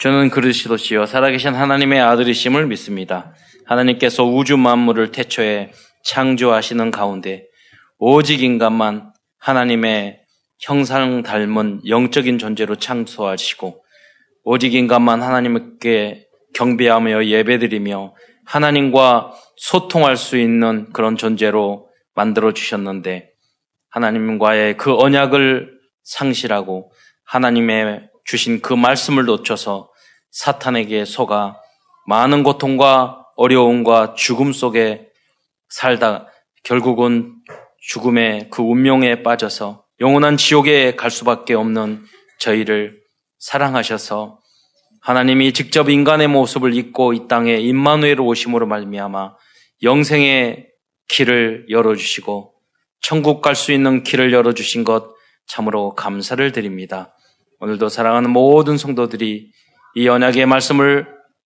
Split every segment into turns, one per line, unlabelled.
저는 그리스도시요 살아계신 하나님의 아들이심을 믿습니다. 하나님께서 우주 만물을 태초에 창조하시는 가운데 오직 인간만 하나님의 형상 닮은 영적인 존재로 창조하시고 오직 인간만 하나님께 경배하며 예배드리며 하나님과 소통할 수 있는 그런 존재로 만들어 주셨는데 하나님과의 그 언약을 상실하고 하나님의 주신 그 말씀을 놓쳐서 사탄에게 속아 많은 고통과 어려움과 죽음 속에 살다 결국은 죽음의 그 운명에 빠져서 영원한 지옥에 갈 수밖에 없는 저희를 사랑하셔서 하나님이 직접 인간의 모습을 입고 이 땅에 임마누엘 오심으로 말미암아 영생의 길을 열어주시고 천국 갈 수 있는 길을 열어주신 것 참으로 감사를 드립니다. 오늘도 사랑하는 모든 성도들이 이 언약의 말씀을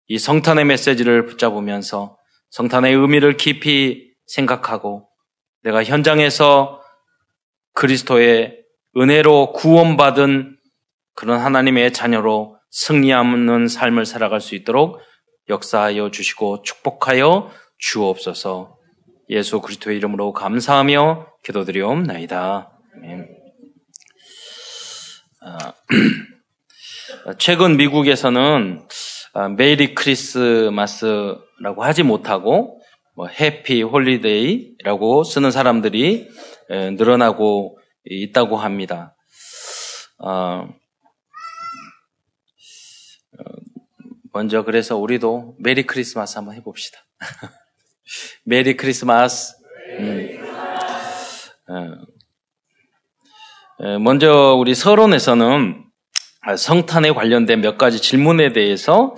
이 성탄의 메시지를 붙잡으면서 성탄의 의미를 깊이 생각하고 내가 현장에서 그리스도의 은혜로 구원받은 그런 하나님의 자녀로 승리하는 삶을 살아갈 수 있도록 역사하여 주시고 축복하여 주옵소서 예수 그리스도의 이름으로 감사하며 기도드리옵나이다. 아, 최근 미국에서는 아, Merry Christmas라고 하지 못하고 뭐 Happy Holiday라고 쓰는 사람들이 늘어나고 있다고 합니다. 어, 먼저 그래서 우리도 Merry Christmas 한번 해봅시다. Merry Christmas. 음. 어, 먼저 우리 서론에서는 성탄에 관련된 몇 가지 질문에 대해서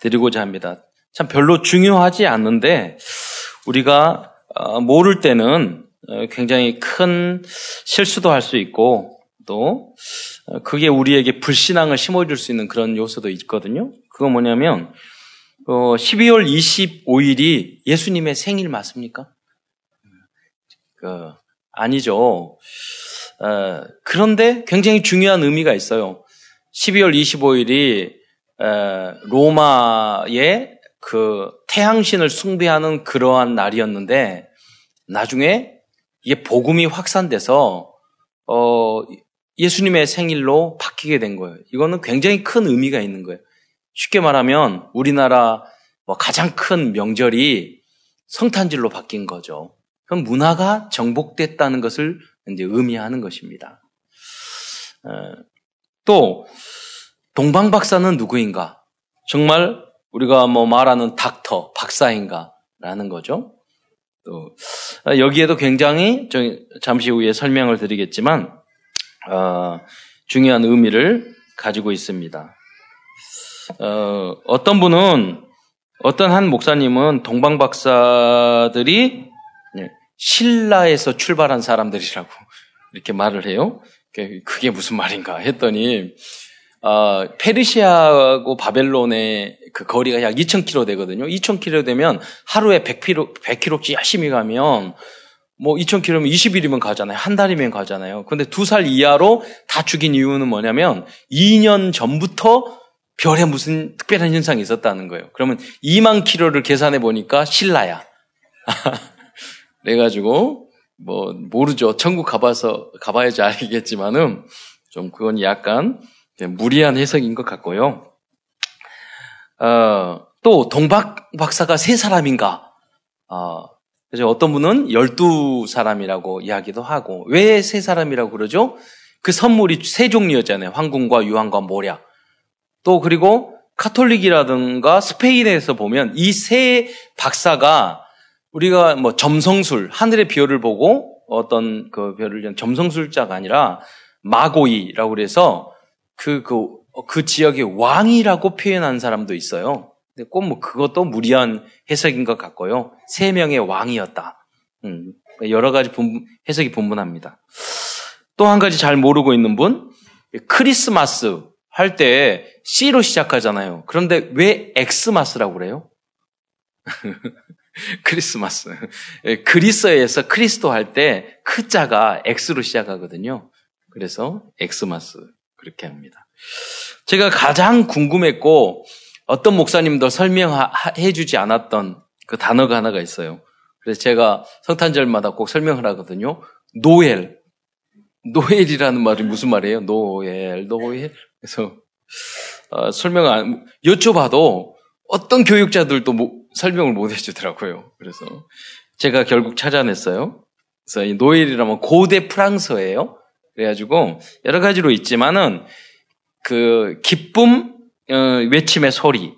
드리고자 합니다. 참 별로 중요하지 않는데 우리가 어, 모를 때는 어, 굉장히 큰 실수도 할 수 있고 또 그게 우리에게 불신앙을 심어줄 수 있는 그런 요소도 있거든요. 그거 뭐냐면 12월 25일이 예수님의 생일 맞습니까? 그, 아니죠. 어, 그런데 굉장히 중요한 의미가 있어요. 12월 25일이 어, 로마의 그 태양신을 숭배하는 그러한 날이었는데 나중에 이게 복음이 확산돼서 어, 예수님의 생일로 바뀌게 된 거예요. 이거는 굉장히 큰 의미가 있는 거예요. 쉽게 말하면 우리나라 뭐 가장 큰 명절이 성탄절로 바뀐 거죠. 그럼 문화가 정복됐다는 것을 이제 의미하는 것입니다. 어, 또 동방 박사는 누구인가? 정말 우리가 뭐 말하는 닥터, 박사인가라는 거죠. 또 어, 여기에도 굉장히 잠시 후에 설명을 드리겠지만 어, 중요한 의미를 가지고 있습니다. 어, 어떤 분은 어떤 한 목사님은 동방 박사들이 신라에서 출발한 사람들이라고 이렇게 말을 해요. 그게 무슨 말인가 했더니 어, 페르시아하고 바벨론의 그 거리가 약 2,000km 되거든요. 2,000km 되면 하루에 100km, 100km씩 열심히 가면 뭐 2,000km면 20일이면 가잖아요. 한 달이면 가잖아요. 근데 두 살 이하로 다 죽인 이유는 뭐냐면 2년 전부터 별에 무슨 특별한 현상이 있었다는 거예요. 그러면 2만 킬로를 계산해 보니까 신라야. 그래가지고 뭐 모르죠. 천국 가봐서 가봐야지 알겠지만은 좀 그건 약간 무리한 해석인 것 같고요. 어, 또 동박 박사가 세 사람인가? 어, 그래서 어떤 분은 열두 사람이라고 이야기도 하고 왜 세 사람이라고 그러죠? 그 선물이 세 종류였잖아요. 황궁과 유황과 모략. 또 그리고 카톨릭이라든가 스페인에서 보면 이 세 박사가 우리가 뭐 점성술, 하늘의 별을 보고 어떤 그 별을 점성술자가 아니라 마고이라고 그래서 그, 그, 그 지역의 왕이라고 표현한 사람도 있어요. 근데 꼭 뭐 그것도 무리한 해석인 것 같고요. 세 명의 왕이었다. 음, 여러 가지 분, 해석이 분분합니다. 또 한 가지 잘 모르고 있는 분, 크리스마스 할 때 C로 시작하잖아요. 그런데 왜 엑스마스라고 그래요? 크리스마스. 예, 그리스에서 크리스도 할때 크자가 X로 시작하거든요. 그래서 X-mas 그렇게 합니다. 제가 가장 궁금했고 어떤 목사님도 설명해 주지 않았던 그 단어가 하나가 있어요. 그래서 제가 성탄절마다 꼭 설명을 하거든요. 노엘. 노엘이라는 말이 무슨 말이에요? 노엘, 노엘. 그래서 어, 설명 안 여쭤봐도 어떤 교육자들도 뭐, 설명을 못 해주더라고요. 그래서 제가 결국 찾아냈어요. 그래서 이 노엘이라면 고대 프랑스어예요. 그래가지고 여러 가지로 있지만은 그 기쁨 어, 외침의 소리,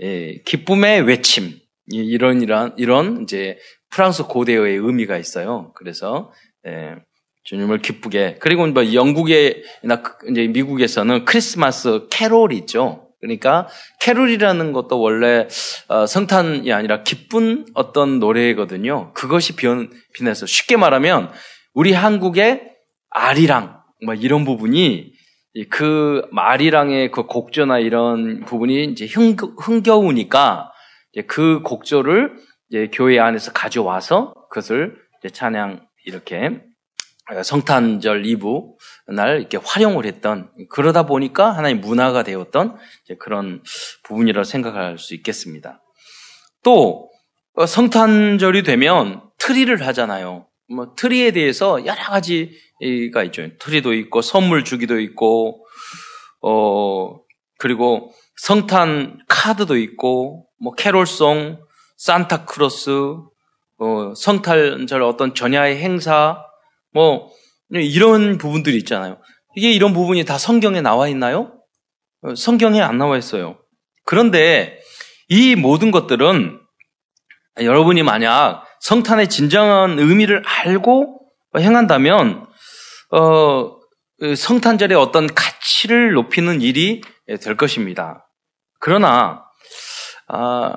예, 기쁨의 외침 이런 이런 이런 이제 프랑스 고대어의 의미가 있어요. 그래서 예, 주님을 기쁘게 그리고 뭐 영국에나 이제 미국에서는 크리스마스 캐롤 있죠. 그러니까 캐롤이라는 것도 원래 어, 성탄이 아니라 기쁜 어떤 노래거든요. 그것이 변, 빛나서 쉽게 말하면 우리 한국의 아리랑 뭐 이런 부분이 그 아리랑의 그 곡조나 이런 부분이 이제 흥, 흥겨우니까 이제 그 곡조를 이제 교회 안에서 가져와서 그것을 찬양 이렇게 성탄절 이브 날 이렇게 활용을 했던 그러다 보니까 하나의 문화가 되었던 그런 부분이라고 생각할 수 있겠습니다. 또 어, 성탄절이 되면 트리를 하잖아요. 뭐 트리에 대해서 여러 가지가 있죠. 트리도 있고 선물 주기도 있고 어 그리고 성탄 카드도 있고 뭐 캐롤송, 산타클로스, 어, 성탄절 어떤 전야의 행사 뭐 이런 부분들이 있잖아요. 이게 이런 부분이 다 성경에 나와 있나요? 어, 성경에 안 나와 있어요. 그런데 이 모든 것들은 여러분이 만약 성탄의 진정한 의미를 알고 행한다면 어, 성탄절의 어떤 가치를 높이는 일이 될 것입니다. 그러나 아,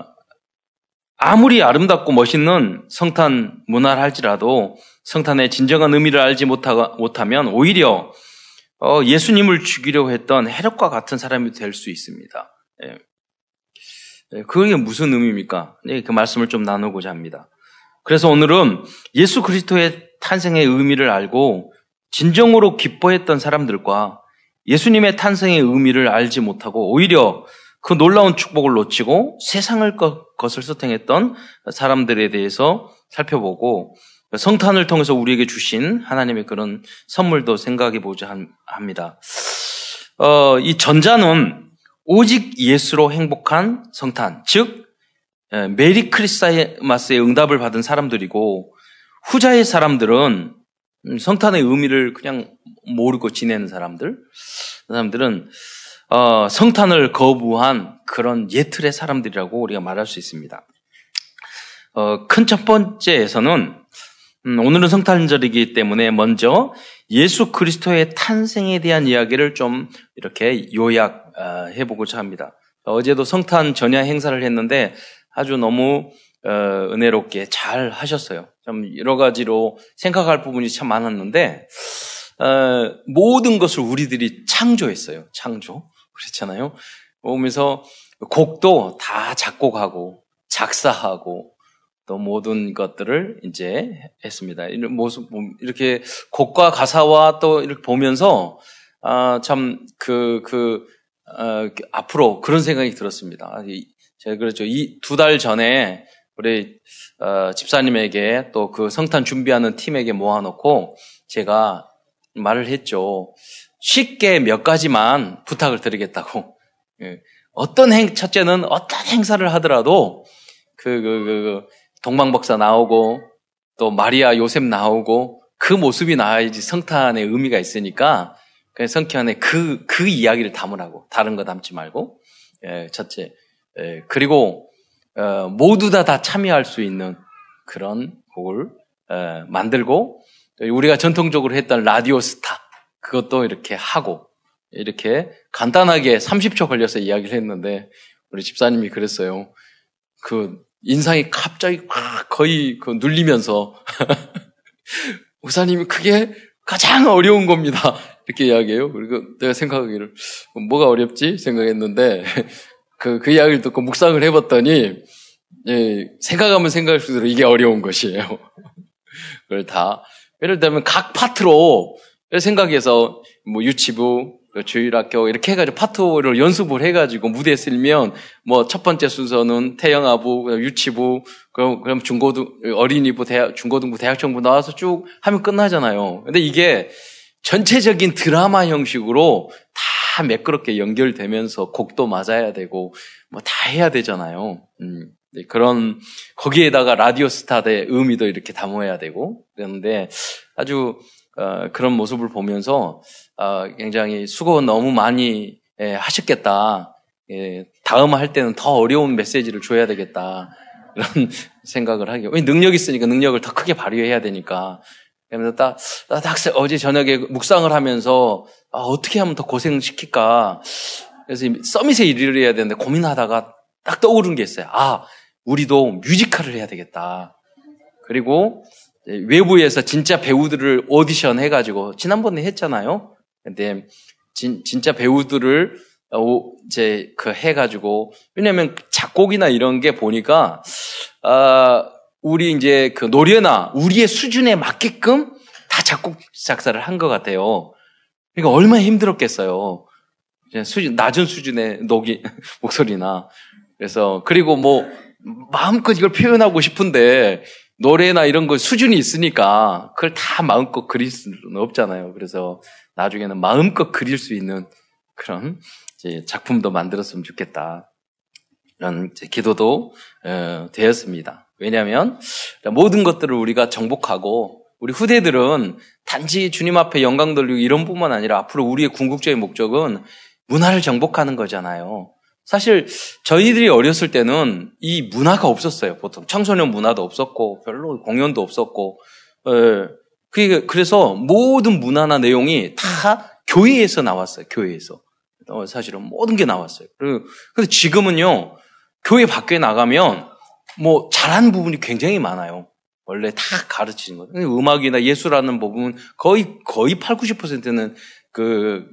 아무리 아름답고 멋있는 성탄 문화를 할지라도 성탄의 진정한 의미를 알지 못하면 오히려 어, 예수님을 죽이려고 했던 해력과 같은 사람이 될 수 있습니다. 예. 예. 그게 무슨 의미입니까? 네, 그 말씀을 좀 나누고자 합니다. 그래서 오늘은 예수 그리스도의 탄생의 의미를 알고 진정으로 기뻐했던 사람들과 예수님의 탄생의 의미를 알지 못하고 오히려 그 놀라운 축복을 놓치고 세상을 것을 소탱했던 사람들에 대해서 살펴보고 성탄을 통해서 우리에게 주신 하나님의 그런 선물도 생각해 보자 합니다. 어, 이 전자는 오직 예수로 행복한 성탄, 즉 메리 크리스마스의 응답을 받은 사람들이고 후자의 사람들은 성탄의 의미를 그냥 모르고 지내는 사람들, 사람들은 어, 성탄을 거부한 그런 예틀의 사람들이라고 우리가 말할 수 있습니다. 어, 큰 첫 번째에서는 음, 오늘은 성탄절이기 때문에 먼저 예수 그리스도의 탄생에 대한 이야기를 좀 이렇게 요약해 어, 보고자 합니다. 어제도 성탄 전야 행사를 했는데 아주 너무 어, 은혜롭게 잘 하셨어요. 좀 여러 가지로 생각할 부분이 참 많았는데 어, 모든 것을 우리들이 창조했어요. 창조 그렇잖아요. 오면서 곡도 다 작곡하고 작사하고 또 모든 것들을 이제 했습니다. 이런 모습, 이렇게 곡과 가사와 또 이렇게 보면서, 아, 참, 그, 그, 어, 앞으로 그런 생각이 들었습니다. 제가 그렇죠. 이 두 달 전에 우리, 어, 집사님에게 또 그 성탄 준비하는 팀에게 모아놓고 제가 말을 했죠. 쉽게 몇 가지만 부탁을 드리겠다고. 예. 어떤 행, 첫째는 어떤 행사를 하더라도 그, 그, 그, 그 동방박사 나오고 또 마리아 요셉 나오고 그 모습이 나와야지 성탄의 의미가 있으니까 그 성탄에 그, 그 이야기를 담으라고. 다른 거 담지 말고. 예, 첫째. 예, 그리고, 어, 모두 다 다 참여할 수 있는 그런 곡을 어, 만들고 우리가 전통적으로 했던 라디오 스타 그것도 이렇게 하고 이렇게 간단하게 30초 걸려서 이야기를 했는데 우리 집사님이 그랬어요. 그 인상이 갑자기 거의 그 눌리면서 목사님이 그게 가장 어려운 겁니다. 이렇게 이야기해요. 그리고 내가 생각하기를 뭐가 어렵지 생각했는데 그, 그 이야기를 듣고 묵상을 해봤더니 예, 생각하면 생각할수록 이게 어려운 것이에요. 그걸 다 예를 들면 각 파트로 생각해서 뭐 유치부, 주일학교 이렇게 해가지고 파트를 연습을 해가지고 무대에 쓰면 뭐 첫 번째 순서는 태영아부, 유치부, 그럼, 그럼 중고등, 어린이부, 대학, 중고등부, 대학청부 나와서 쭉 하면 끝나잖아요. 근데 이게 전체적인 드라마 형식으로 다 매끄럽게 연결되면서 곡도 맞아야 되고 뭐 다 해야 되잖아요. 음, 네, 그런 거기에다가 라디오 스타의 의미도 이렇게 담아야 되고 그런데 아주 어, 그런 모습을 보면서 어, 굉장히 수고 너무 많이 예, 하셨겠다. 예, 다음 할 때는 더 어려운 메시지를 줘야 되겠다. 이런 생각을 하게. 왜 능력 있으니까 능력을 더 크게 발휘해야 되니까. 그러면서 딱, 딱 어제 저녁에 묵상을 하면서 아, 어떻게 하면 더 고생시킬까. 그래서 서밋에 일을 해야 되는데 고민하다가 딱 떠오른 게 있어요. 아, 우리도 뮤지컬을 해야 되겠다. 그리고 외부에서 진짜 배우들을 오디션 해가지고 지난번에 했잖아요. 근데 진, 진짜 배우들을 이제 그 해가지고 왜냐면 작곡이나 이런 게 보니까 아 우리 이제 그 노래나 우리의 수준에 맞게끔 다 작곡 작사를 한 것 같아요. 그러니까 얼마나 힘들었겠어요. 수준 낮은 수준의 녹이 목소리나 그래서 그리고 뭐 마음껏 이걸 표현하고 싶은데 노래나 이런 거 수준이 있으니까 그걸 다 마음껏 그릴 수는 없잖아요. 그래서 나중에는 마음껏 그릴 수 있는 그런 작품도 만들었으면 좋겠다. 이런 기도도 어, 되었습니다. 왜냐하면 모든 것들을 우리가 정복하고 우리 후대들은 단지 주님 앞에 영광 돌리고 이런 뿐만 아니라 앞으로 우리의 궁극적인 목적은 문화를 정복하는 거잖아요. 사실 저희들이 어렸을 때는 이 문화가 없었어요. 보통 청소년 문화도 없었고 별로 공연도 없었고 예. 그래서 모든 문화나 내용이 다 교회에서 나왔어요. 교회에서 어, 사실은 모든 게 나왔어요. 그리고 근데 지금은요 교회 밖에 나가면 뭐 잘하는 부분이 굉장히 많아요. 원래 다 가르치는 거예요. 음악이나 예술하는 부분 거의 거의 8, 90%는 그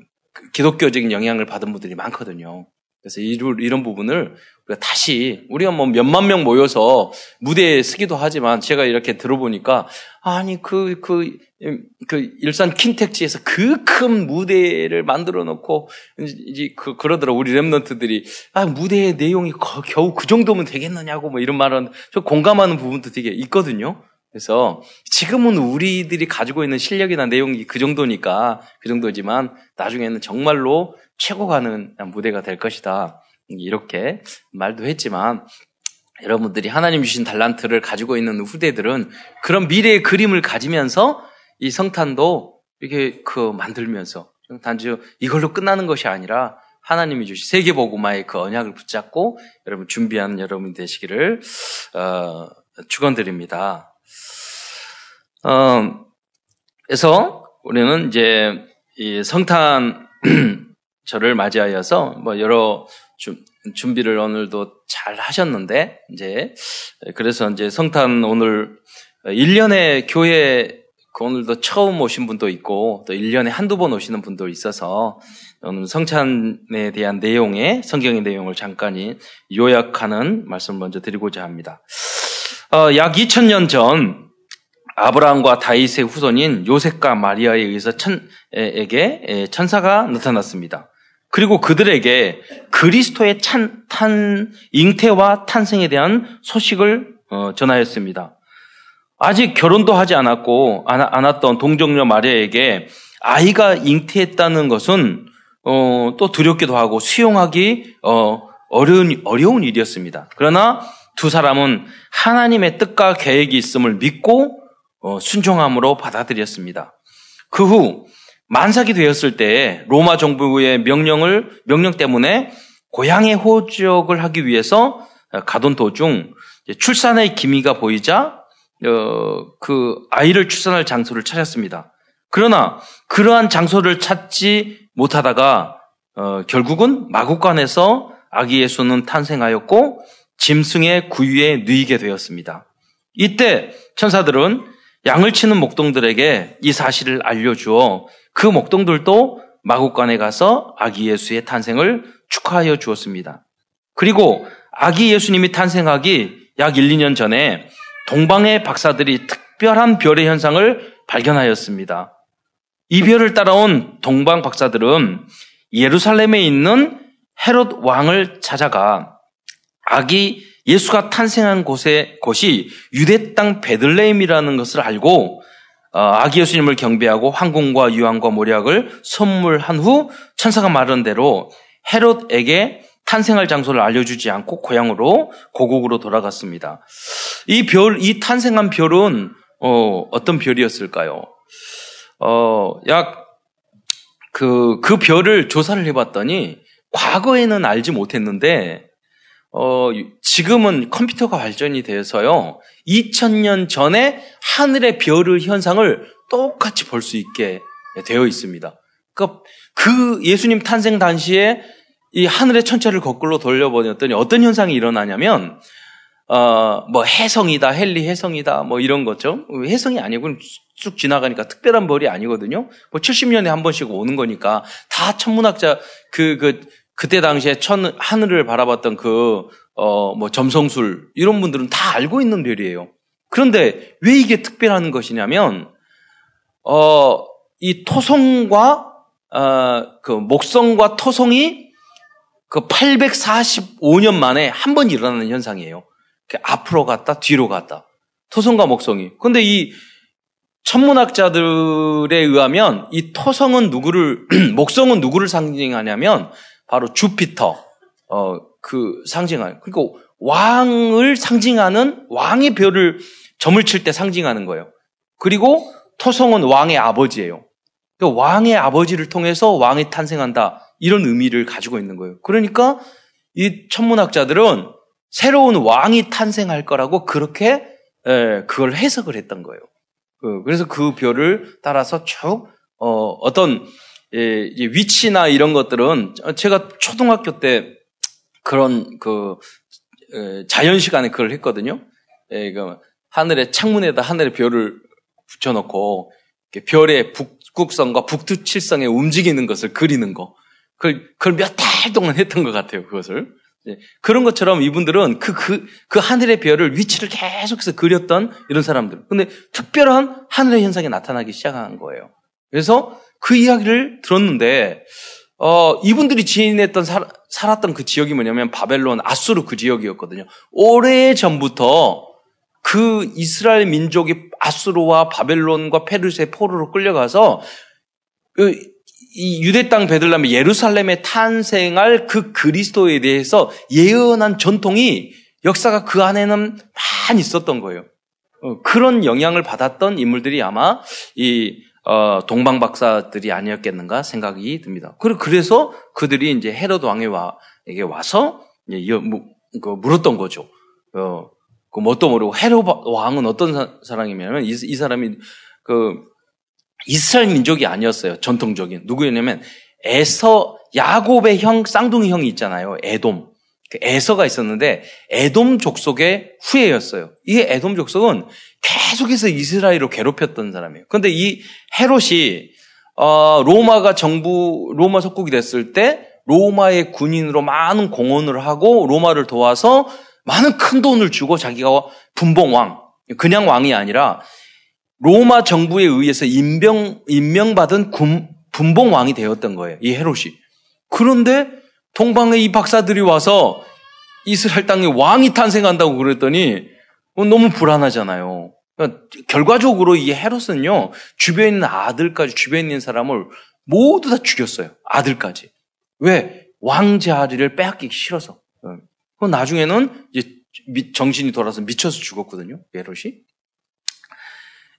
기독교적인 영향을 받은 분들이 많거든요. 그래서 이런 부분을 우리가 다시 우리가 뭐 몇만 명 모여서 무대에 쓰기도 하지만 제가 이렇게 들어보니까 아니 그 그 그, 그 일산 킨텍지에서 그 큰 무대를 만들어 놓고 이제 그 그러더라 우리 랩런트들이 아 무대의 내용이 겨우 그 정도면 되겠느냐고 뭐 이런 말은 저 공감하는 부분도 되게 있거든요. 그래서 지금은 우리들이 가지고 있는 실력이나 내용이 그 정도니까 그 정도지만 나중에는 정말로 최고 가는 무대가 될 것이다. 이렇게 말도 했지만 여러분들이 하나님 주신 달란트를 가지고 있는 후대들은 그런 미래의 그림을 가지면서 이 성탄도 이렇게 그 만들면서 단지 이걸로 끝나는 것이 아니라 하나님이 주신 세계보고마의 그 언약을 붙잡고 여러분 준비하는 여러분 되시기를 어, 축원드립니다. 어, 그래서 우리는 이제 이 성탄 저를 맞이하여서 뭐 여러 주, 준비를 오늘도 잘 하셨는데 이제 그래서 이제 성탄 오늘 1년에 교회 그 오늘도 처음 오신 분도 있고 또 1년에 한두 번 오시는 분도 있어서 오늘 성찬에 대한 내용의 성경의 내용을 잠깐 요약하는 말씀을 먼저 드리고자 합니다. 어, 약 2000년 전 아브라함과 다윗의 후손인 요셉과 마리아에 의해서 천 에게 천사가 나타났습니다. 그리고 그들에게 그리스도의 찬, 탄, 잉태와 탄생에 대한 소식을 어, 전하였습니다. 아직 결혼도 하지 않았고, 않았던 동정녀 마리아에게 아이가 잉태했다는 것은, 어, 또 두렵기도 하고 수용하기, 어, 어려운, 어려운 일이었습니다. 그러나 두 사람은 하나님의 뜻과 계획이 있음을 믿고, 어, 순종함으로 받아들였습니다. 그 후 만삭이 되었을 때 로마 정부의 명령을 명령 때문에 고향에 호적을 하기 위해서 가던 도중 출산의 기미가 보이자 어, 그 아이를 출산할 장소를 찾았습니다. 그러나 그러한 장소를 찾지 못하다가 어, 결국은 마국간에서 아기 예수는 탄생하였고 짐승의 구유에 누이게 되었습니다. 이때 천사들은 양을 치는 목동들에게 이 사실을 알려주어 그 목동들도 마국간에 가서 아기 예수의 탄생을 축하하여 주었습니다. 그리고 아기 예수님이 탄생하기 약 1, 2년 전에 동방의 박사들이 특별한 별의 현상을 발견하였습니다. 이 별을 따라온 동방 박사들은 예루살렘에 있는 헤롯 왕을 찾아가 아기 예수가 탄생한 곳에 곳이 유대 땅 베들레헴이라는 것을 알고 어, 아기 예수님을 경배하고 황궁과 유황과 모략을 선물한 후 천사가 말한 대로 헤롯에게 탄생할 장소를 알려주지 않고 고향으로 고국으로 돌아갔습니다. 이 별, 이 탄생한 별은 어, 어떤 별이었을까요? 어, 약 그, 그 별을 조사를 해봤더니 과거에는 알지 못했는데 어, 지금은 컴퓨터가 발전이 되어서요, 2000년 전에 하늘의 별의 현상을 똑같이 볼 수 있게 되어 있습니다. 그러니까 그 예수님 탄생 당시에 이 하늘의 천체를 거꾸로 돌려보냈더니 어떤 현상이 일어나냐면, 어, 뭐 해성이다, 헬리 해성이다, 뭐 이런 거죠. 해성이 아니고 쭉 지나가니까 특별한 벌이 아니거든요. 뭐 70년에 한 번씩 오는 거니까 다 천문학자 그, 그, 그때 당시에 천, 하늘을 바라봤던 그, 어, 뭐, 점성술, 이런 분들은 다 알고 있는 별이에요. 그런데 왜 이게 특별한 것이냐면, 어, 이 토성과, 어, 그 목성과 토성이 그 845년 만에 한 번 일어나는 현상이에요. 앞으로 갔다, 뒤로 갔다. 토성과 목성이. 근데 이 천문학자들에 의하면 이 토성은 누구를, 목성은 누구를 상징하냐면 바로 주피터, 어, 그 상징하는, 그러니까 왕을 상징하는 왕의 별을 점을 칠 때 상징하는 거예요. 그리고 토성은 왕의 아버지예요. 그러니까 왕의 아버지를 통해서 왕이 탄생한다. 이런 의미를 가지고 있는 거예요. 그러니까 이 천문학자들은 새로운 왕이 탄생할 거라고 그렇게 에, 그걸 해석을 했던 거예요. 그, 그래서 그 별을 따라서 쭉 어, 떤 예, 위치나 이런 것들은 제가 초등학교 때 그런 그 에, 자연 시간에 그걸 했거든요. 예, 그 하늘의 창문에다 하늘의 별을 붙여놓고 별의 북극성과 북두칠성에 움직이는 것을 그리는 거. 그걸, 그걸 몇 달 동안 했던 것 같아요. 그것을. 예, 그런 것처럼 이분들은 그, 그, 그 하늘의 별을 위치를 계속해서 그렸던 이런 사람들. 근데 특별한 하늘의 현상이 나타나기 시작한 거예요. 그래서 그 이야기를 들었는데, 어, 이분들이 지인했던, 살, 살았던 그 지역이 뭐냐면 바벨론, 아수르 그 지역이었거든요. 오래 전부터 그 이스라엘 민족이 아수르와 바벨론과 페르시의 포로로 끌려가서 그, 이 유대 땅 베들레헴 예루살렘에 탄생할 그 그리스도에 대해서 예언한 전통이 역사가 그 안에는 많이 있었던 거예요. 어, 그런 영향을 받았던 인물들이 아마 이 어, 동방 박사들이 아니었겠는가 생각이 듭니다. 그래서 그들이 이제 헤로드 왕에게 와서 그 물었던 거죠. 어, 그 뭣도 모르고 헤로드 왕은 어떤 사람이냐면 이, 이 사람이 그 이스라엘 민족이 아니었어요. 전통적인 누구였냐면 에서 야곱의 형 쌍둥이 형이 있잖아요. 에돔. 그 에서가 있었는데 에돔 족속의 후예였어요. 이 에돔 족속은 계속해서 이스라엘을 괴롭혔던 사람이에요. 그런데 이 헤롯이 어, 로마가 정부 로마 속국이 됐을 때 로마의 군인으로 많은 공헌을 하고 로마를 도와서 많은 큰 돈을 주고 자기가 분봉왕 그냥 왕이 아니라 로마 정부에 의해서 임명 임명받은 군, 분봉왕이 되었던 거예요. 이 헤롯이. 그런데 동방의 이 박사들이 와서 이스라엘 땅에 왕이 탄생한다고 그랬더니 너무 불안하잖아요. 그러니까 결과적으로 이 헤롯은요, 주변에 있는 아들까지, 주변에 있는 사람을 모두 다 죽였어요. 아들까지. 왜? 왕 자리를 빼앗기기 싫어서. 그 나중에는 이제 정신이 돌아서 미쳐서 죽었거든요. 헤롯이.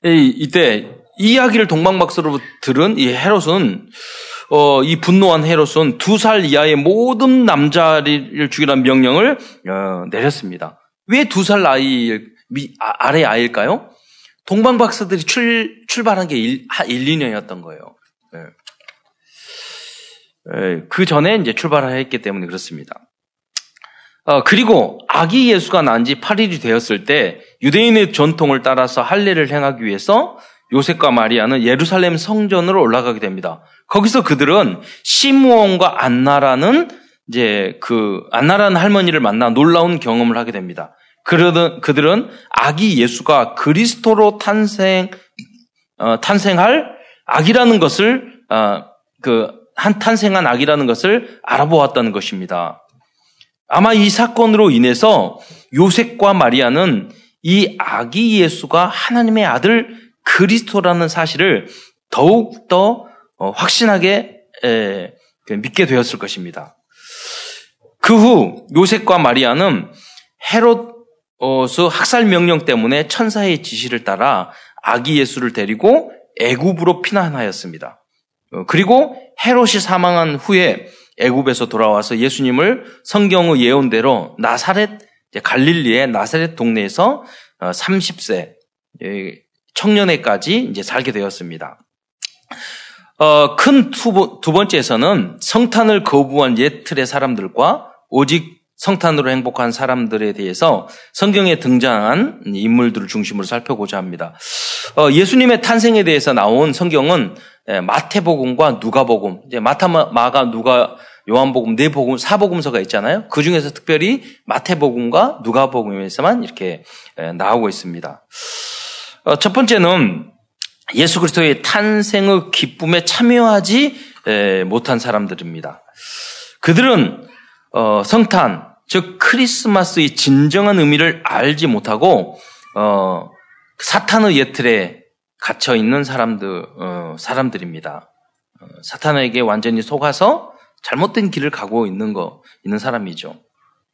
이때 이야기를 동방박사로 들은 이 헤롯은 어, 이 분노한 헤롯은 두 살 이하의 모든 남자를 죽이라는 명령을 어, 내렸습니다. 왜 두살 아이 아, 아래 아이일까요? 동방 박사들이 출, 출발한 게 1, 1 2년이었던 거예요. 네. 네, 그 전에 이제 출발을 했기 때문에 그렇습니다. 어, 그리고 아기 예수가 난 지 8일이 되었을 때 유대인의 전통을 따라서 할례를 행하기 위해서 요셉과 마리아는 예루살렘 성전으로 올라가게 됩니다. 거기서 그들은 시므온과 안나라는 이제 그 안나라는 할머니를 만나 놀라운 경험을 하게 됩니다. 그러던 그들은 아기 예수가 그리스도로 탄생 어, 탄생할 아기라는 것을 어, 그한 탄생한 아기라는 것을 알아보았다는 것입니다. 아마 이 사건으로 인해서 요셉과 마리아는 이 아기 예수가 하나님의 아들 그리스도라는 사실을 더욱더 어, 확신하게 그 믿게 되었을 것입니다. 그 후 요셉과 마리아는 헤롯 학살 명령 때문에 천사의 지시를 따라 아기 예수를 데리고 애굽으로 피난하였습니다. 어, 그리고 헤롯이 사망한 후에 애굽에서 돌아와서 예수님을 성경의 예언대로 나사렛 갈릴리의 나사렛 동네에서 30세 어, 청년회까지 이제 살게 되었습니다. 어, 큰두 번째에서는 성탄을 거부한 옛 틀의 사람들과 오직 성탄으로 행복한 사람들에 대해서 성경에 등장한 인물들을 중심으로 살펴보자 합니다. 어, 예수님의 탄생에 대해서 나온 성경은 예, 마태복음과 누가복음, 이제 마타, 마가, 누가, 요한복음, 네 복음, 사복음서가 있잖아요. 그 중에서 특별히 마태복음과 누가복음에서만 이렇게 예, 나오고 있습니다. 어, 첫 번째는 예수 그리스도의 탄생의 기쁨에 참여하지 예, 못한 사람들입니다. 그들은 어, 성탄, 즉 크리스마스의 진정한 의미를 알지 못하고 어, 사탄의 예틀에 갇혀 있는 사람들 어, 사람들입니다. 어, 사탄에게 완전히 속아서 잘못된 길을 가고 있는 거 있는 사람이죠.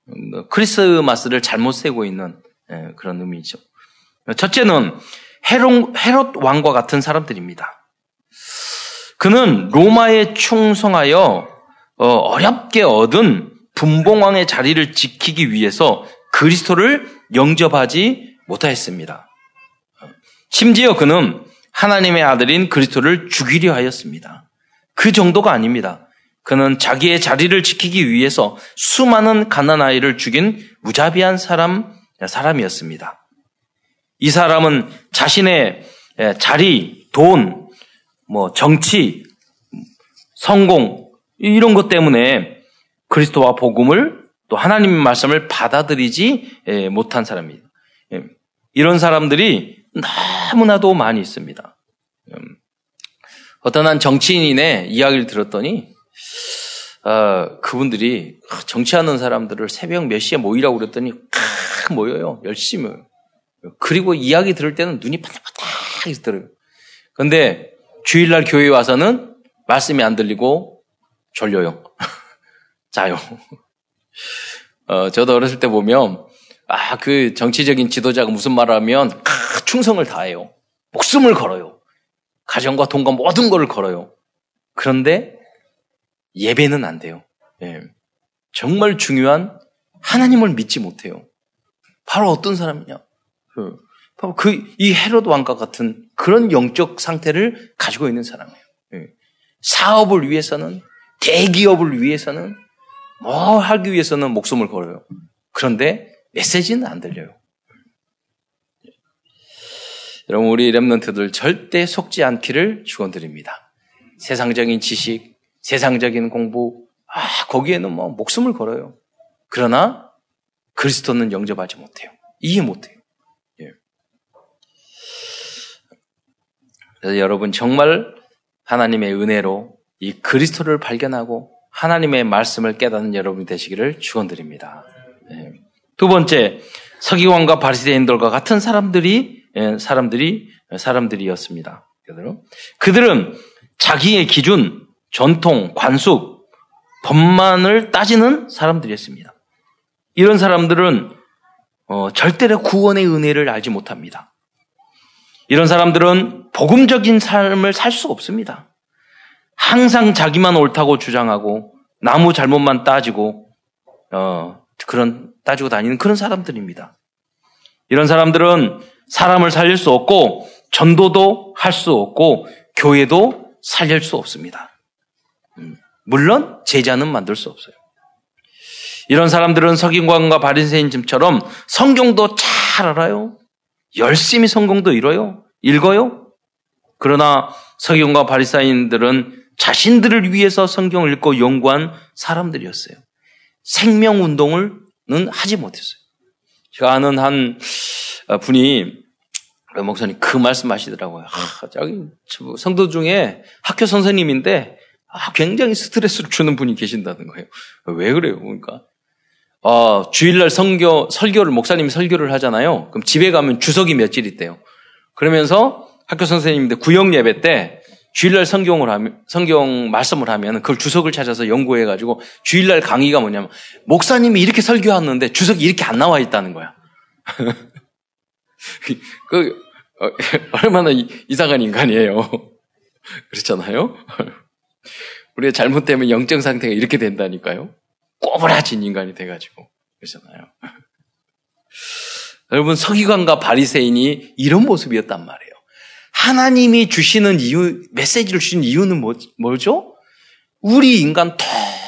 음, 크리스마스를 잘못 세고 있는 예, 그런 의미죠. 첫째는 헤롯, 왕과 같은 사람들입니다. 그는 로마에 충성하여 어, 어렵게 얻은 분봉왕의 자리를 지키기 위해서 그리스도를 영접하지 못하였습니다. 심지어 그는 하나님의 아들인 그리스도를 죽이려 하였습니다. 그 정도가 아닙니다. 그는 자기의 자리를 지키기 위해서 수많은 가난아이를 죽인 무자비한 사람, 사람이었습니다. 이 사람은 자신의 자리, 돈, 뭐 정치, 성공 이런 것 때문에 그리스도와 복음을 또 하나님의 말씀을 받아들이지 예, 못한 사람입니다. 예, 이런 사람들이 너무나도 많이 있습니다. 음, 어떤 한 정치인의 이야기를 들었더니 어, 그분들이 정치하는 사람들을 새벽 몇 시에 모이라고 그랬더니 모여요. 열심히. 그리고 이야기 들을 때는 눈이 반짝반짝 있더라고요. 근데 주일날 교회 와서는 말씀이 안 들리고 졸려요. 자요. 어, 저도 어렸을 때 보면, 아, 그 정치적인 지도자가 무슨 말을 하면, 아, 충성을 다해요. 목숨을 걸어요. 가정과 돈과 모든 것을 걸어요. 그런데 예배는 안 돼요. 예. 정말 중요한 하나님을 믿지 못해요. 바로 어떤 사람이냐? 그, 바로 그, 이 헤롯 왕과 같은 그런 영적 상태를 가지고 있는 사람이에요. 예. 사업을 위해서는, 대기업을 위해서는, 뭐 하기 위해서는 목숨을 걸어요. 그런데 메시지는 안 들려요. 여러분, 우리 랩런트들 절대 속지 않기를 축원드립니다. 세상적인 지식, 세상적인 공부, 아, 거기에는 뭐 목숨을 걸어요. 그러나 그리스도는 영접하지 못해요. 이해 못해요. 예. 그래서 여러분 정말 하나님의 은혜로 이 그리스도를 발견하고 하나님의 말씀을 깨닫는 여러분이 되시기를 축원드립니다. 네. 두 번째, 서기관과 바리새인들과 같은 사람들이 예, 사람들이 사람들이었습니다. 그들은 자기의 기준, 전통, 관습, 법만을 따지는 사람들이었습니다. 이런 사람들은 어, 절대로 구원의 은혜를 알지 못합니다. 이런 사람들은 복음적인 삶을 살수 없습니다. 항상 자기만 옳다고 주장하고 나무 잘못만 따지고 어, 그런 따지고 다니는 그런 사람들입니다. 이런 사람들은 사람을 살릴 수 없고 전도도 할 수 없고 교회도 살릴 수 없습니다. 음, 물론 제자는 만들 수 없어요. 이런 사람들은 석인관과 바리새인쯤처럼 성경도 잘 알아요. 열심히 성경도 읽어요. 읽어요. 그러나 석인과 바리새인들은 자신들을 위해서 성경을 읽고 연구한 사람들이었어요. 생명 운동을 는 하지 못했어요. 제가 아는 한 분이 목사님 그 말씀 하시더라고요. 아, 저기 성도 중에 학교 선생님인데 아, 굉장히 스트레스를 주는 분이 계신다는 거예요. 왜 그래요? 그러니까 어, 주일날 성교 설교를 목사님이 설교를 하잖아요. 그럼 집에 가면 주석이 며칠 있대요. 그러면서 학교 선생님들 구역 예배 때 주일날 성경을 하면 성경 말씀을 하면 그걸 주석을 찾아서 연구해 가지고 주일날 강의가 뭐냐면 목사님이 이렇게 설교하는데 주석이 이렇게 안 나와 있다는 거야. 그 어, 얼마나 이상한 인간이에요. 그렇잖아요. 우리가 잘못되면 영적 상태가 이렇게 된다니까요. 꼬부라진 인간이 돼가지고 그러잖아요. 여러분 서기관과 바리새인이 이런 모습이었단 말이에요. 하나님이 주시는 이유, 메시지를 주신 이유는 뭐, 뭐죠? 우리 인간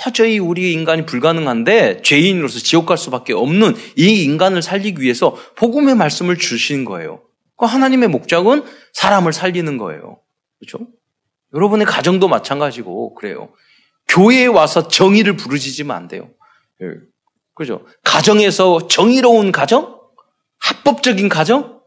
도저히 우리 인간이 불가능한데 죄인으로서 지옥 갈 수밖에 없는 이 인간을 살리기 위해서 복음의 말씀을 주신 거예요. 그 하나님의 목적은 사람을 살리는 거예요. 그렇죠? 여러분의 가정도 마찬가지고 그래요. 교회에 와서 정의를 부르짖으면 안 돼요. 예. 그죠? 가정에서 정의로운 가정? 합법적인 가정?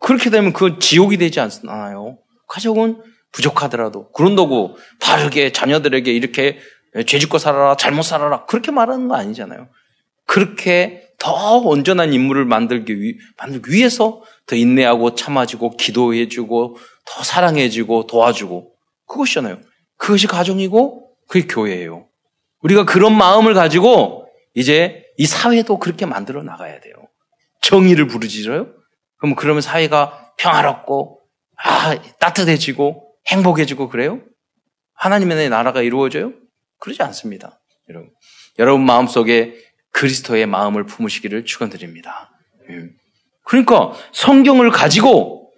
그렇게 되면 그건 지옥이 되지 않나요? 가족은 부족하더라도. 그런다고 바르게 자녀들에게 이렇게 죄짓고 살아라, 잘못 살아라. 그렇게 말하는 거 아니잖아요. 그렇게 더 온전한 인물을 만들기, 위, 만들기 위해서 더 인내하고 참아주고 기도해주고 더 사랑해주고 도와주고 그것이잖아요. 그것이 가정이고 그게 교회예요. 우리가 그런 마음을 가지고 이제 이 사회도 그렇게 만들어 나가야 돼요. 정의를 부르짖어요? 그럼 그러면 사회가 평화롭고 아, 따뜻해지고 행복해지고 그래요? 하나님의 나라가 이루어져요? 그러지 않습니다. 여러분. 여러분 마음속에 그리스도의 마음을 품으시기를 축원드립니다. 예. 그러니까 성경을 가지고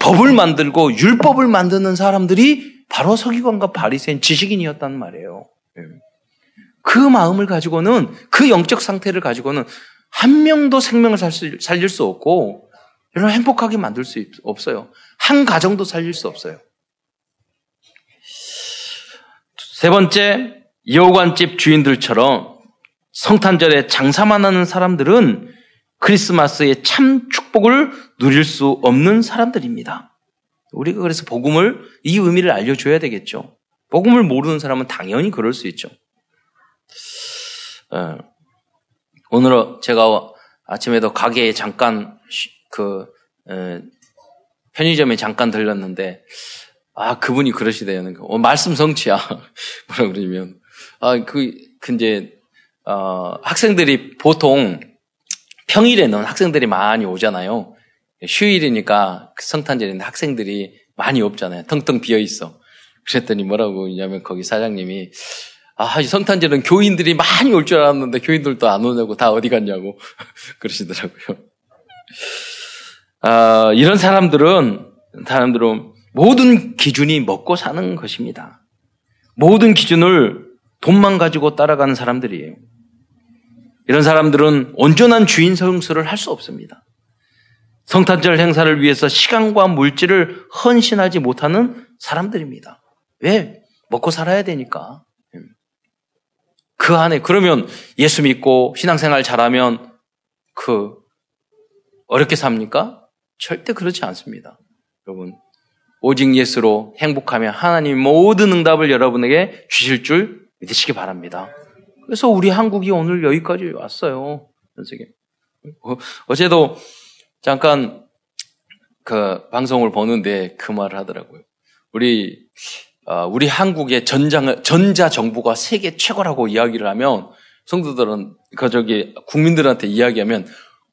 법을 만들고 율법을 만드는 사람들이 바로 서기관과 바리새인 지식인이었단 말이에요. 예. 그 마음을 가지고는 그 영적 상태를 가지고는 한 명도 생명을 살릴 수 없고 여러분 행복하게 만들 수 없어요. 한 가정도 살릴 수 없어요. 세 번째 여관집 주인들처럼 성탄절에 장사만 하는 사람들은 크리스마스의 참 축복을 누릴 수 없는 사람들입니다. 우리가 그래서 복음을 이 의미를 알려줘야 되겠죠. 복음을 모르는 사람은 당연히 그럴 수 있죠. 어, 오늘 제가 아침에도 가게에 잠깐 그 에, 편의점에 잠깐 들렸는데 아 그분이 그러시대요. 어, 말씀 성취야 뭐라 그러면 아그 근데 어, 학생들이 보통 평일에는 학생들이 많이 오잖아요. 휴일이니까 성탄절인데 학생들이 많이 없잖아요. 텅텅 비어 있어. 그랬더니 뭐라고 했냐면 거기 사장님이 아, 성탄절은 교인들이 많이 올 줄 알았는데 교인들도 안 오냐고 다 어디 갔냐고 그러시더라고요. 아, 이런 사람들은 사람들은 모든 기준이 먹고 사는 것입니다. 모든 기준을 돈만 가지고 따라가는 사람들이에요. 이런 사람들은 온전한 주인 성수를 할 수 없습니다. 성탄절 행사를 위해서 시간과 물질을 헌신하지 못하는 사람들입니다. 왜? 먹고 살아야 되니까. 그 안에, 그러면 예수 믿고 신앙생활 잘하면 그, 어렵게 삽니까? 절대 그렇지 않습니다. 여러분, 오직 예수로 행복하면 하나님 모든 응답을 여러분에게 주실 줄 믿으시기 바랍니다. 그래서 우리 한국이 오늘 여기까지 왔어요. 전 세계. 어, 어제도 잠깐 그 방송을 보는데 그 말을 하더라고요. 우리 어, 우리 한국의 전장 전자 정부가 세계 최고라고 이야기를 하면 성도들은 그 저기 국민들한테 이야기하면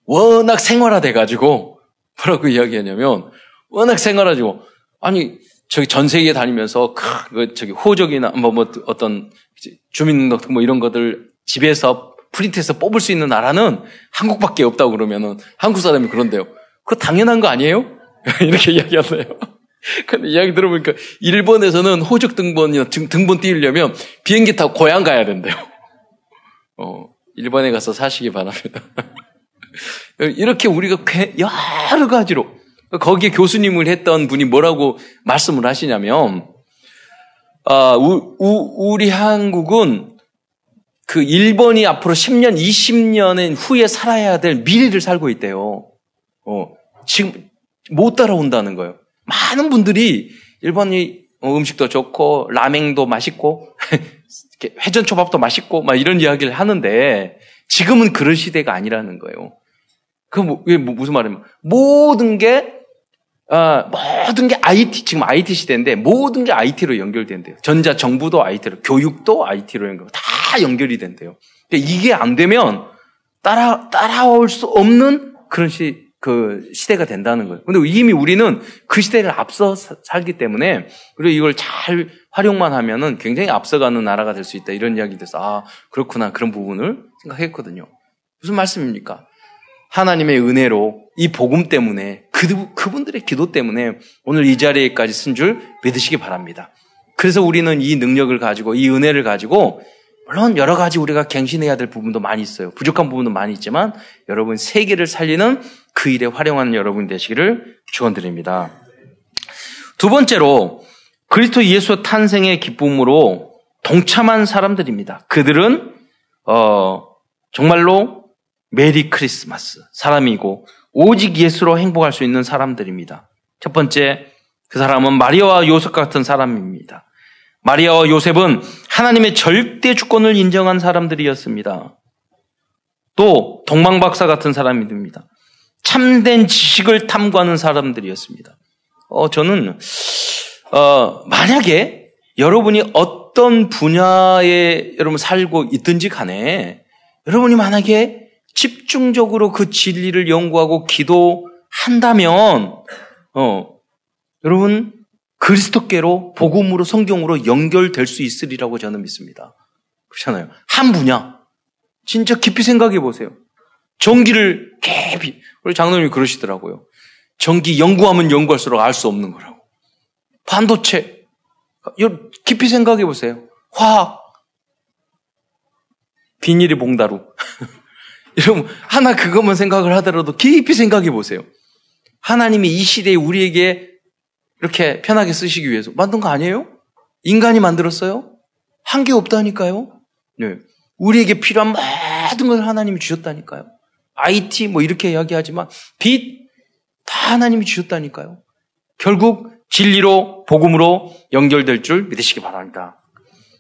워낙 생활화돼 가지고 뭐라고 이야기하냐면 워낙 생활화지고 아니 저기 전 세계 다니면서 그 저기 호적이나 뭐, 뭐 어떤 주민등록 뭐 이런 것들 집에서 프린트해서 뽑을 수 있는 나라는 한국밖에 없다고 그러면은 한국 사람이 그런데요. 그거 당연한 거 아니에요? 이렇게 이야기하세요. 근데 이야기 들어보니까 일본에서는 호적 등본이나 등, 본 띄우려면 비행기 타고 고향 가야 된대요. 어, 일본에 가서 사시기 바랍니다. 이렇게 우리가 여러 가지로 거기에 교수님을 했던 분이 뭐라고 말씀을 하시냐면 어, 우, 우, 우리 한국은 그 일본이 앞으로 10년, 20년 후에 살아야 될 미래를 살고 있대요. 어, 지금 못 따라온다는 거예요. 많은 분들이 일본이 어, 음식도 좋고 라멘도 맛있고 회전 초밥도 맛있고 막 이런 이야기를 하는데 지금은 그런 시대가 아니라는 거예요. 그 뭐, 뭐, 무슨 말이냐면 모든 게 어, 모든 게 IT 지금 IT 시대인데 모든 게 IT로 연결된대요. 전자 정부도 IT로, 교육도 IT로 연결, 다 연결이 된대요. 그러니까 이게 안 되면 따라 따라올 수 없는 그런 시, 그 시대가 된다는 거예요. 근데 이미 우리는 그 시대를 앞서 살기 때문에 그리고 이걸 잘 활용만 하면은 굉장히 앞서가는 나라가 될 수 있다. 이런 이야기 돼서 아, 그렇구나. 그런 부분을 생각했거든요. 무슨 말씀입니까? 하나님의 은혜로 이 복음 때문에 그, 그분들의 기도 때문에 오늘 이 자리에까지 쓴 줄 믿으시기 바랍니다. 그래서 우리는 이 능력을 가지고 이 은혜를 가지고 물론 여러 가지 우리가 갱신해야 될 부분도 많이 있어요. 부족한 부분도 많이 있지만 여러분 세계를 살리는 그 일에 활용하는 여러분 되시기를 축원드립니다. 두 번째로 그리스도 예수 탄생의 기쁨으로 동참한 사람들입니다. 그들은 어, 정말로 메리 크리스마스 사람이고 오직 예수로 행복할 수 있는 사람들입니다. 첫 번째 그 사람은 마리아와 요셉 같은 사람입니다. 마리아와 요셉은 하나님의 절대 주권을 인정한 사람들이었습니다. 또 동방박사 같은 사람입니다. 참된 지식을 탐구하는 사람들이었습니다. 어, 저는 어, 만약에 여러분이 어떤 분야에 여러분 살고 있든지 간에 여러분이 만약에 집중적으로 그 진리를 연구하고 기도한다면 어, 여러분 그리스도께로 복음으로 성경으로 연결될 수 있으리라고 저는 믿습니다. 그렇잖아요. 한 분야. 진짜 깊이 생각해 보세요. 전기를 깊이 우리 장로님이 그러시더라고요. 전기 연구하면 연구할수록 알 수 없는 거라고. 반도체. 깊이 생각해 보세요. 화학. 비닐이 봉다루. 여러분, 하나 그것만 생각을 하더라도 깊이 생각해 보세요. 하나님이 이 시대에 우리에게 이렇게 편하게 쓰시기 위해서 만든 거 아니에요? 인간이 만들었어요? 한 게 없다니까요? 네. 우리에게 필요한 모든 걸 하나님이 주셨다니까요. IT 뭐 이렇게 이야기하지만 빛 다 하나님이 주셨다니까요. 결국 진리로 복음으로 연결될 줄 믿으시기 바랍니다.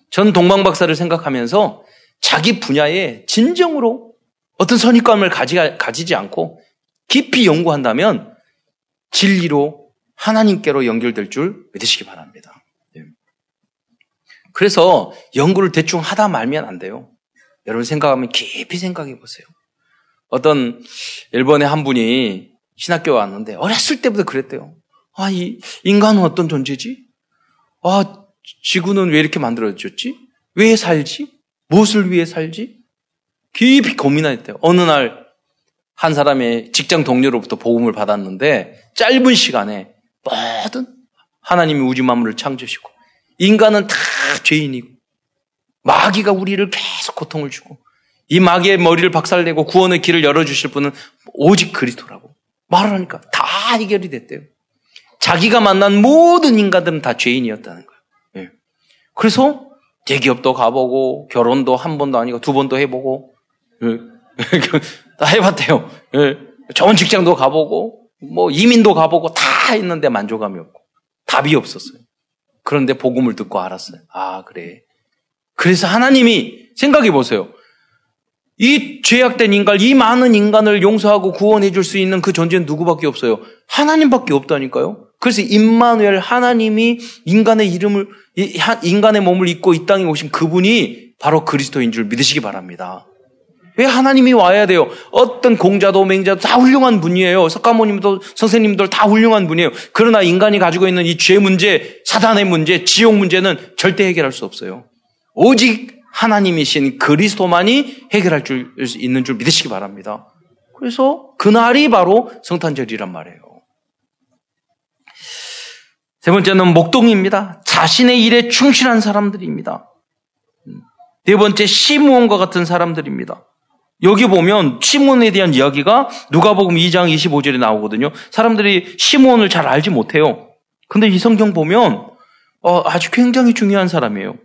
전 동방 박사를 생각하면서 자기 분야에 진정으로 어떤 선입감을 가지, 가지지 않고 깊이 연구한다면 진리로 하나님께로 연결될 줄 믿으시기 바랍니다. 예. 그래서 연구를 대충 하다 말면 안 돼요. 여러분 생각하면 깊이 생각해 보세요. 어떤 일본의 한 분이 신학교 왔는데 어렸을 때부터 그랬대요. 아, 이 인간은 어떤 존재지? 아, 지구는 왜 이렇게 만들어졌지? 왜 살지? 무엇을 위해 살지? 깊이 고민했대요. 어느 날 한 사람의 직장 동료로부터 복음을 받았는데 짧은 시간에 모든 하나님이 우주 만물을 창조시고 인간은 다 죄인이고 마귀가 우리를 계속 고통을 주고 이 마귀의 머리를 박살내고 구원의 길을 열어주실 분은 오직 그리스도라고 말을 하니까 다 해결이 됐대요. 자기가 만난 모든 인간들은 다 죄인이었다는 거예요. 예. 그래서 대기업도 가보고 결혼도 한 번도 아니고 두 번도 해보고 예. 다 해봤대요. 예. 좋은 직장도 가보고 뭐 이민도 가보고 다 했는데 만족감이 없고 답이 없었어요. 그런데 복음을 듣고 알았어요. 아 그래. 그래서 하나님이 생각해 보세요. 이 죄악된 인간, 이 많은 인간을 용서하고 구원해 줄 수 있는 그 존재는 누구밖에 없어요. 하나님밖에 없다니까요. 그래서 임마누엘 하나님이 인간의 이름을 인간의 몸을 입고 이 땅에 오신 그분이 바로 그리스도인 줄 믿으시기 바랍니다. 왜 하나님이 와야 돼요? 어떤 공자도 맹자도 다 훌륭한 분이에요. 석가모님도 선생님들 다 훌륭한 분이에요. 그러나 인간이 가지고 있는 이 죄 문제, 사단의 문제, 지옥 문제는 절대 해결할 수 없어요. 오직 하나님이신 그리스도만이 해결할 줄 있는 줄 믿으시기 바랍니다. 그래서 그날이 바로 성탄절이란 말이에요. 세 번째는 목동입니다. 자신의 일에 충실한 사람들입니다. 네 번째 시므온과 같은 사람들입니다. 여기 보면 시몬에 대한 이야기가 누가복음 2장 25절에 나오거든요. 사람들이 시몬을 잘 알지 못해요. 근데 이 성경 보면 어, 아주 굉장히 중요한 사람이에요.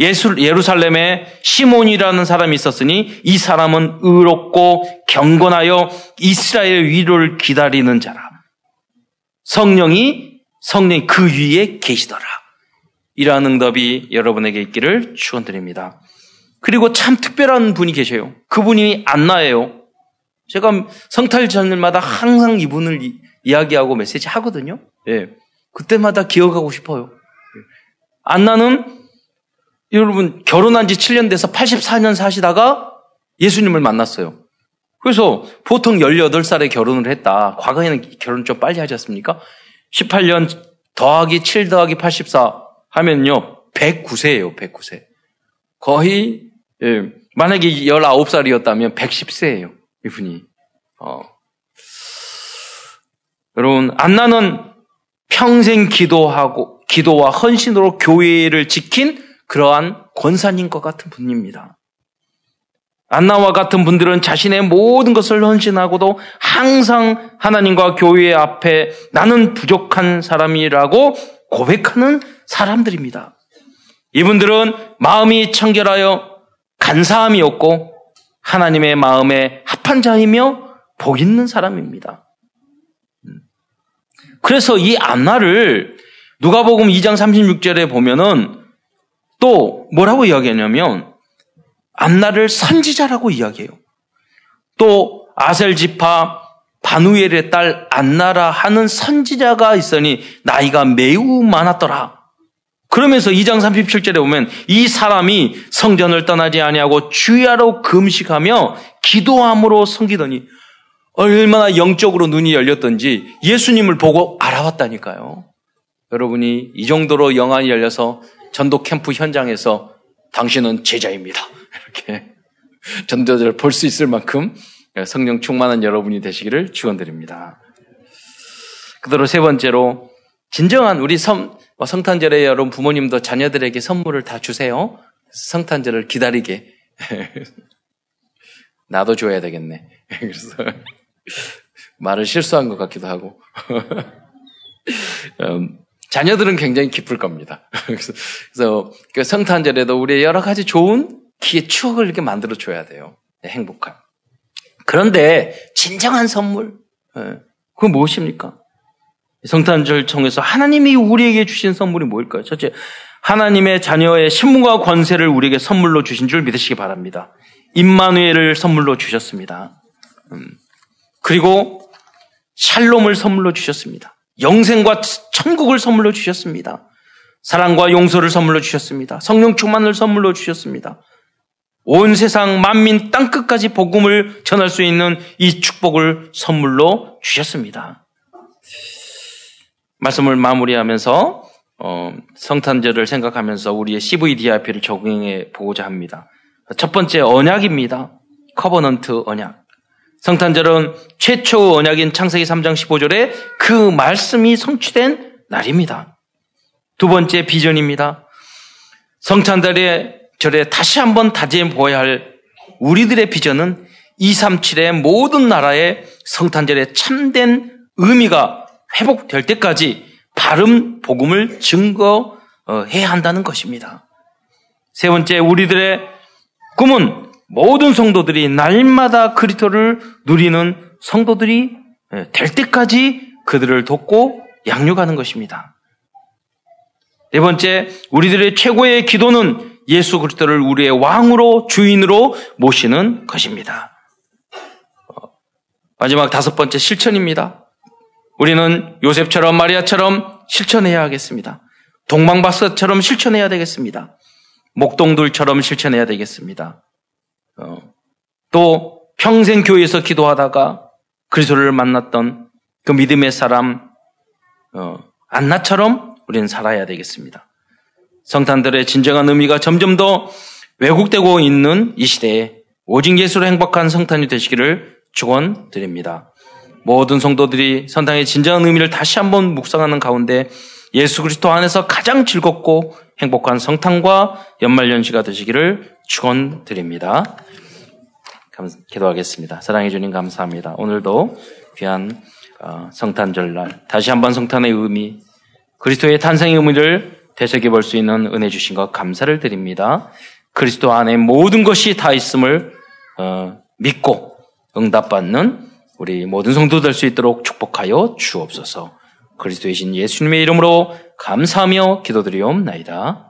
예수, 예루살렘에 시몬이라는 사람이 있었으니 이 사람은 의롭고 경건하여 이스라엘 위로를 기다리는 자라. 성령이 성령 그 위에 계시더라. 이러한 응답이 여러분에게 있기를 축원드립니다. 그리고 참 특별한 분이 계셔요. 그분이 안나예요. 제가 성탈 전일마다 항상 이분을 이, 야기하고 메시지 하거든요. 예. 그때마다 기억하고 싶어요. 안나는 여러분 결혼한 지 7년 돼서 84년 사시다가 예수님을 만났어요. 그래서 보통 18살에 결혼을 했다. 과거에는 결혼 좀 빨리 하지 않습니까? 18년 더하기 7 더하기 84 하면요. 109세예요. 109세. 거의 예, 만약에 19살이었다면 110세예요. 이분이. 어. 여러분 안나는 평생 기도하고 기도와 헌신으로 교회를 지킨 그러한 권사님 과 같은 분입니다. 안나와 같은 분들은 자신의 모든 것을 헌신하고도 항상 하나님과 교회 앞에 나는 부족한 사람이라고 고백하는 사람들입니다. 이분들은 마음이 청결하여 간사함이 없고 하나님의 마음에 합한 자이며 복 있는 사람입니다. 그래서 이 안나를 누가복음 2장 36절에 보면은 또 뭐라고 이야기하냐면 안나를 선지자라고 이야기해요. 또 아셀 지파 바누엘의 딸 안나라 하는 선지자가 있으니 나이가 매우 많았더라. 그러면서 2장 37절에 보면 이 사람이 성전을 떠나지 아니하고 주야로 금식하며 기도함으로 섬기더니 얼마나 영적으로 눈이 열렸던지 예수님을 보고 알아왔다니까요. 여러분이 이 정도로 영안이 열려서 전도 캠프 현장에서 당신은 제자입니다. 이렇게 전도자를 볼 수 있을 만큼 성령 충만한 여러분이 되시기를 축원드립니다. 그대로 세 번째로 진정한 우리 성, 성탄절에 여러분 부모님도 자녀들에게 선물을 다 주세요. 성탄절을 기다리게. 나도 줘야 되겠네. 그래서 말을 실수한 것 같기도 하고. 음, 자녀들은 굉장히 기쁠 겁니다. 그래서, 그래서 그 성탄절에도 우리의 여러 가지 좋은 기회 추억을 이렇게 만들어 줘야 돼요. 네, 행복한. 그런데 진정한 선물, 예, 그건 무엇입니까? 성탄절 통해서 하나님이 우리에게 주신 선물이 뭘까요? 첫째, 하나님의 자녀의 신분과 권세를 우리에게 선물로 주신 줄 믿으시기 바랍니다. 임마누엘을 선물로 주셨습니다. 음, 그리고 샬롬을 선물로 주셨습니다. 영생과 천국을 선물로 주셨습니다. 사랑과 용서를 선물로 주셨습니다. 성령 충만을 선물로 주셨습니다. 온 세상 만민 땅 끝까지 복음을 전할 수 있는 이 축복을 선물로 주셨습니다. 말씀을 마무리하면서 어, 성탄절을 생각하면서 우리의 CVDIP를 적용해 보고자 합니다. 첫 번째 언약입니다. Covenant 언약. 성탄절은 최초 언약인 창세기 3장 15절에 그 말씀이 성취된 날입니다. 두 번째 비전입니다. 성탄절에 절에 다시 한번 다짐해 보아야 할 우리들의 비전은 237의 모든 나라의 성탄절의 참된 의미가 회복될 때까지 바른 복음을 증거해야 한다는 것입니다. 세 번째, 우리들의 꿈은 모든 성도들이 날마다 그리스도를 누리는 성도들이 예, 될 때까지 그들을 돕고 양육하는 것입니다. 네 번째, 우리들의 최고의 기도는 예수 그리스도를 우리의 왕으로 주인으로 모시는 것입니다. 어, 마지막 다섯 번째 실천입니다. 우리는 요셉처럼 마리아처럼 실천해야 하겠습니다. 동방박사처럼 실천해야 되겠습니다. 목동들처럼 실천해야 되겠습니다. 어, 또 평생 교회에서 기도하다가 그리스도를 만났던 그 믿음의 사람 어, 안나처럼 우리는 살아야 되겠습니다. 성탄들의 진정한 의미가 점점 더 왜곡되고 있는 이 시대에 오직 예수로 행복한 성탄이 되시기를 축원드립니다. 모든 성도들이 성탄의 진정한 의미를 다시 한번 묵상하는 가운데 예수 그리스도 안에서 가장 즐겁고 행복한 성탄과 연말 연시가 되시기를 축원드립니다. 기도하겠습니다. 사랑해 주님 감사합니다. 오늘도 귀한 어, 성탄절 날 다시 한번 성탄의 의미 그리스도의 탄생의 의미를 되새겨 볼 수 있는 은혜 주신 것 감사를 드립니다. 그리스도 안에 모든 것이 다 있음을 어, 믿고 응답받는 우리 모든 성도 될 수 있도록 축복하여 주옵소서. 그리스도의 신 예수님의 이름으로 감사하며 기도드리옵나이다.